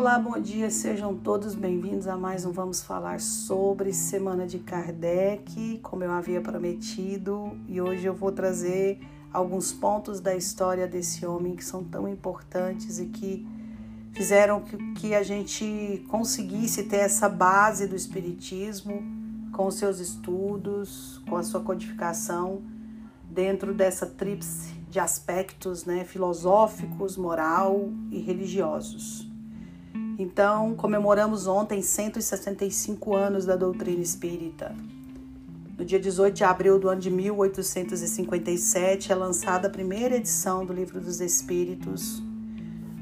Olá, bom dia, sejam todos bem-vindos a mais um Vamos Falar sobre Semana de Kardec, como eu havia prometido, e hoje eu vou trazer alguns pontos da história desse homem que são tão importantes e que fizeram que, que a gente conseguisse ter essa base do Espiritismo com seus estudos, com a sua codificação dentro dessa tríplice de aspectos né, filosóficos, moral e religiosos. Então, comemoramos ontem 165 anos da doutrina espírita. No dia 18 de abril do ano de 1857 é lançada a primeira edição do Livro dos Espíritos,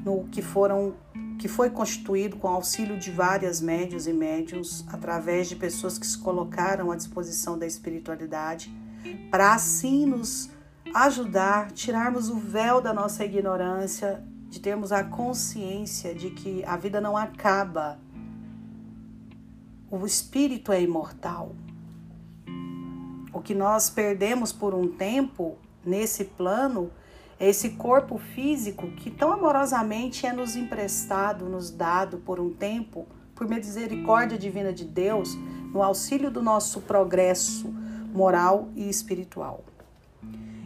no que foram que foi constituído com auxílio de várias médios e médiums, através de pessoas que se colocaram à disposição da espiritualidade, para assim nos ajudar, tirarmos o véu da nossa ignorância, de termos a consciência de que a vida não acaba. O espírito é imortal. O que nós perdemos por um tempo nesse plano é esse corpo físico que tão amorosamente é nos emprestado, nos dado por um tempo, por misericórdia divina de Deus, no auxílio do nosso progresso moral e espiritual.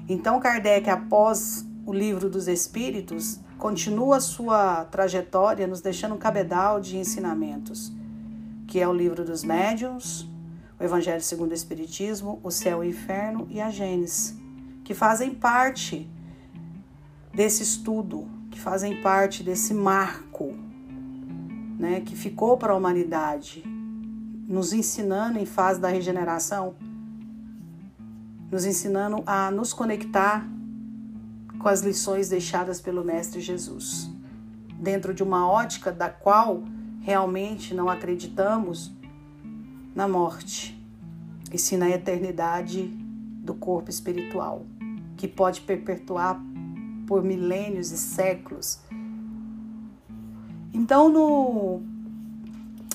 Então, Kardec, após o livro dos Espíritos, continua sua trajetória nos deixando um cabedal de ensinamentos, que é o livro dos Médiuns, o Evangelho segundo o Espiritismo, o Céu e o Inferno e a Gênesis, que fazem parte desse estudo, que fazem parte desse marco né, que ficou para a humanidade, nos ensinando em fase da regeneração nos ensinando a nos conectar com as lições deixadas pelo Mestre Jesus. Dentro de uma ótica da qual realmente não acreditamos na morte, e sim na eternidade do corpo espiritual, que pode perpetuar por milênios e séculos. Então, no,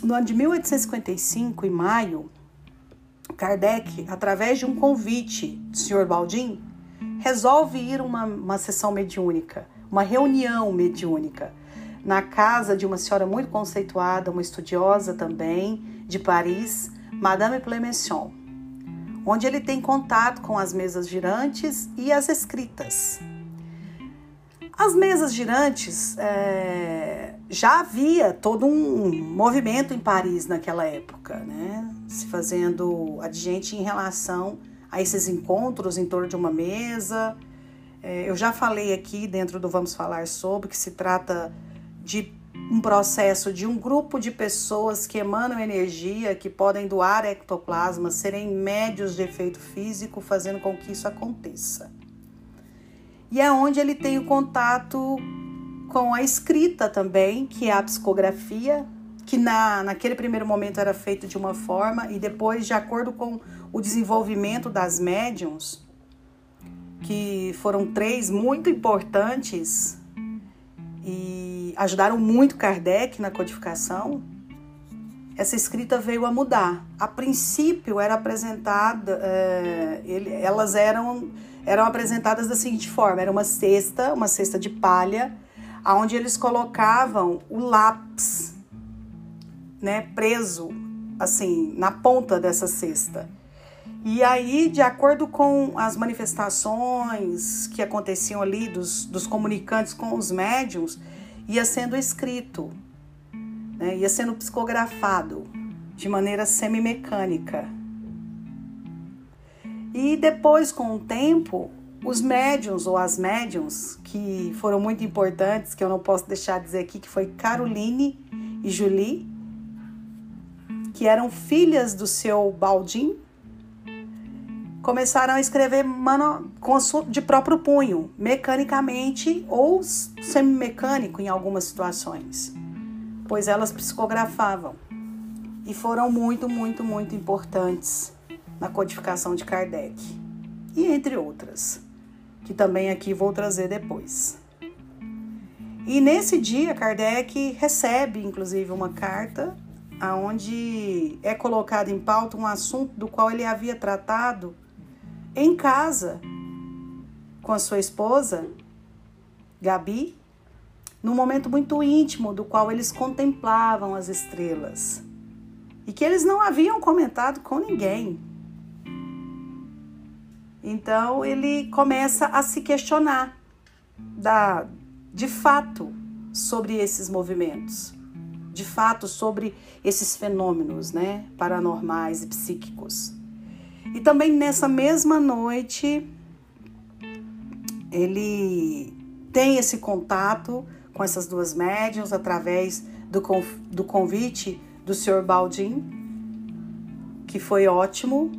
no ano de 1855, em maio, Kardec, através de um convite do Sr. Baldin, resolve ir uma, uma sessão mediúnica, uma reunião mediúnica, na casa de uma senhora muito conceituada, uma estudiosa também, de Paris, Madame Plemenchon, onde ele tem contato com as mesas girantes e as escritas. As mesas girantes é, já havia todo um movimento em Paris naquela época, né? Se fazendo adigente em relação a esses encontros em torno de uma mesa. É, eu já falei aqui dentro do Vamos Falar sobre que se trata de um processo de um grupo de pessoas que emanam energia, que podem doar ectoplasma, serem médios de efeito físico, fazendo com que isso aconteça. E é onde ele tem o contato com a escrita também, que é a psicografia, que na, naquele primeiro momento era feito de uma forma e depois, de acordo com o desenvolvimento das médiums, que foram três muito importantes e ajudaram muito Kardec na codificação, essa escrita veio a mudar. A princípio era apresentada, é, ele, elas eram, eram apresentadas da seguinte forma: era uma cesta, uma cesta de palha aonde eles colocavam o lápis, né, preso assim na ponta dessa cesta. E aí, de acordo com as manifestações que aconteciam ali dos, dos comunicantes com os médiums, ia sendo escrito, né, ia sendo psicografado de maneira semimecânica. E depois, com o tempo, os médiums ou as médiums que foram muito importantes, que eu não posso deixar de dizer aqui, que foi Caroline e Julie, que eram filhas do seu Baldin, começaram a escrever mano, de próprio punho, mecanicamente ou semimecânico em algumas situações, pois elas psicografavam e foram muito, muito, muito importantes na codificação de Kardec e entre outras que também aqui vou trazer depois. E nesse dia, Kardec recebe, inclusive, uma carta onde é colocado em pauta um assunto do qual ele havia tratado em casa com a sua esposa, Gabi, num momento muito íntimo do qual eles contemplavam as estrelas e que eles não haviam comentado com ninguém. Então ele começa a se questionar da, de fato sobre esses movimentos, de fato sobre esses fenômenos, né, paranormais e psíquicos. E também nessa mesma noite ele tem esse contato com essas duas médiums através do, do convite do Sr. Baldin, que foi ótimo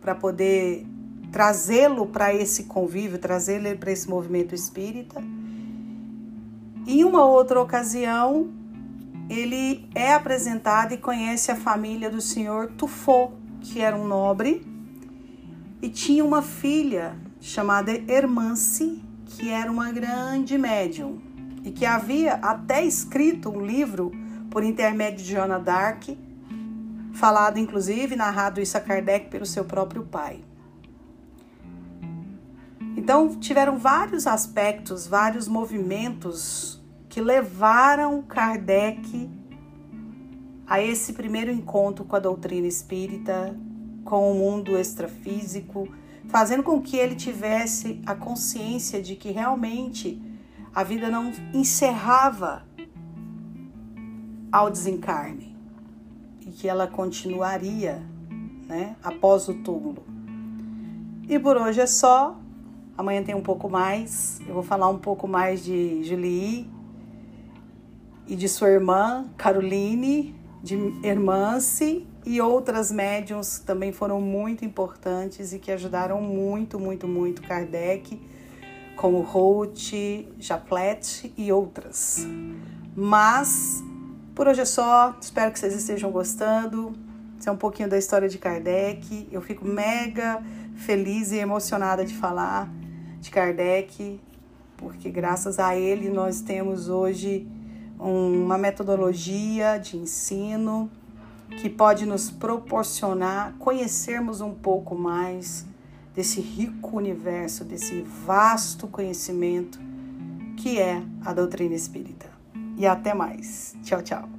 para poder trazê-lo para esse convívio, trazê-lo para esse movimento espírita. Em uma outra ocasião, ele é apresentado e conhece a família do senhor Tufo, que era um nobre, e tinha uma filha chamada Hermance, que era uma grande médium e que havia até escrito um livro por intermédio de Joana Dark, falado inclusive, narrado isso a Kardec pelo seu próprio pai. Então, tiveram vários aspectos, vários movimentos que levaram Kardec a esse primeiro encontro com a doutrina espírita, com o mundo extrafísico, fazendo com que ele tivesse a consciência de que realmente a vida não encerrava ao desencarne e que ela continuaria né, após o túmulo. E por hoje é só. Amanhã tem um pouco mais. Eu vou falar um pouco mais de Julie e de sua irmã Caroline, de Hermance e outras médiums também foram muito importantes e que ajudaram muito, muito, muito Kardec, como Roth, Japlet e outras. Mas por hoje é só. Espero que vocês estejam gostando. Isso é um pouquinho da história de Kardec. Eu fico mega feliz e emocionada de falar de Kardec, porque graças a ele nós temos hoje uma metodologia de ensino que pode nos proporcionar conhecermos um pouco mais desse rico universo, desse vasto conhecimento que é a doutrina espírita. E até mais. Tchau, tchau.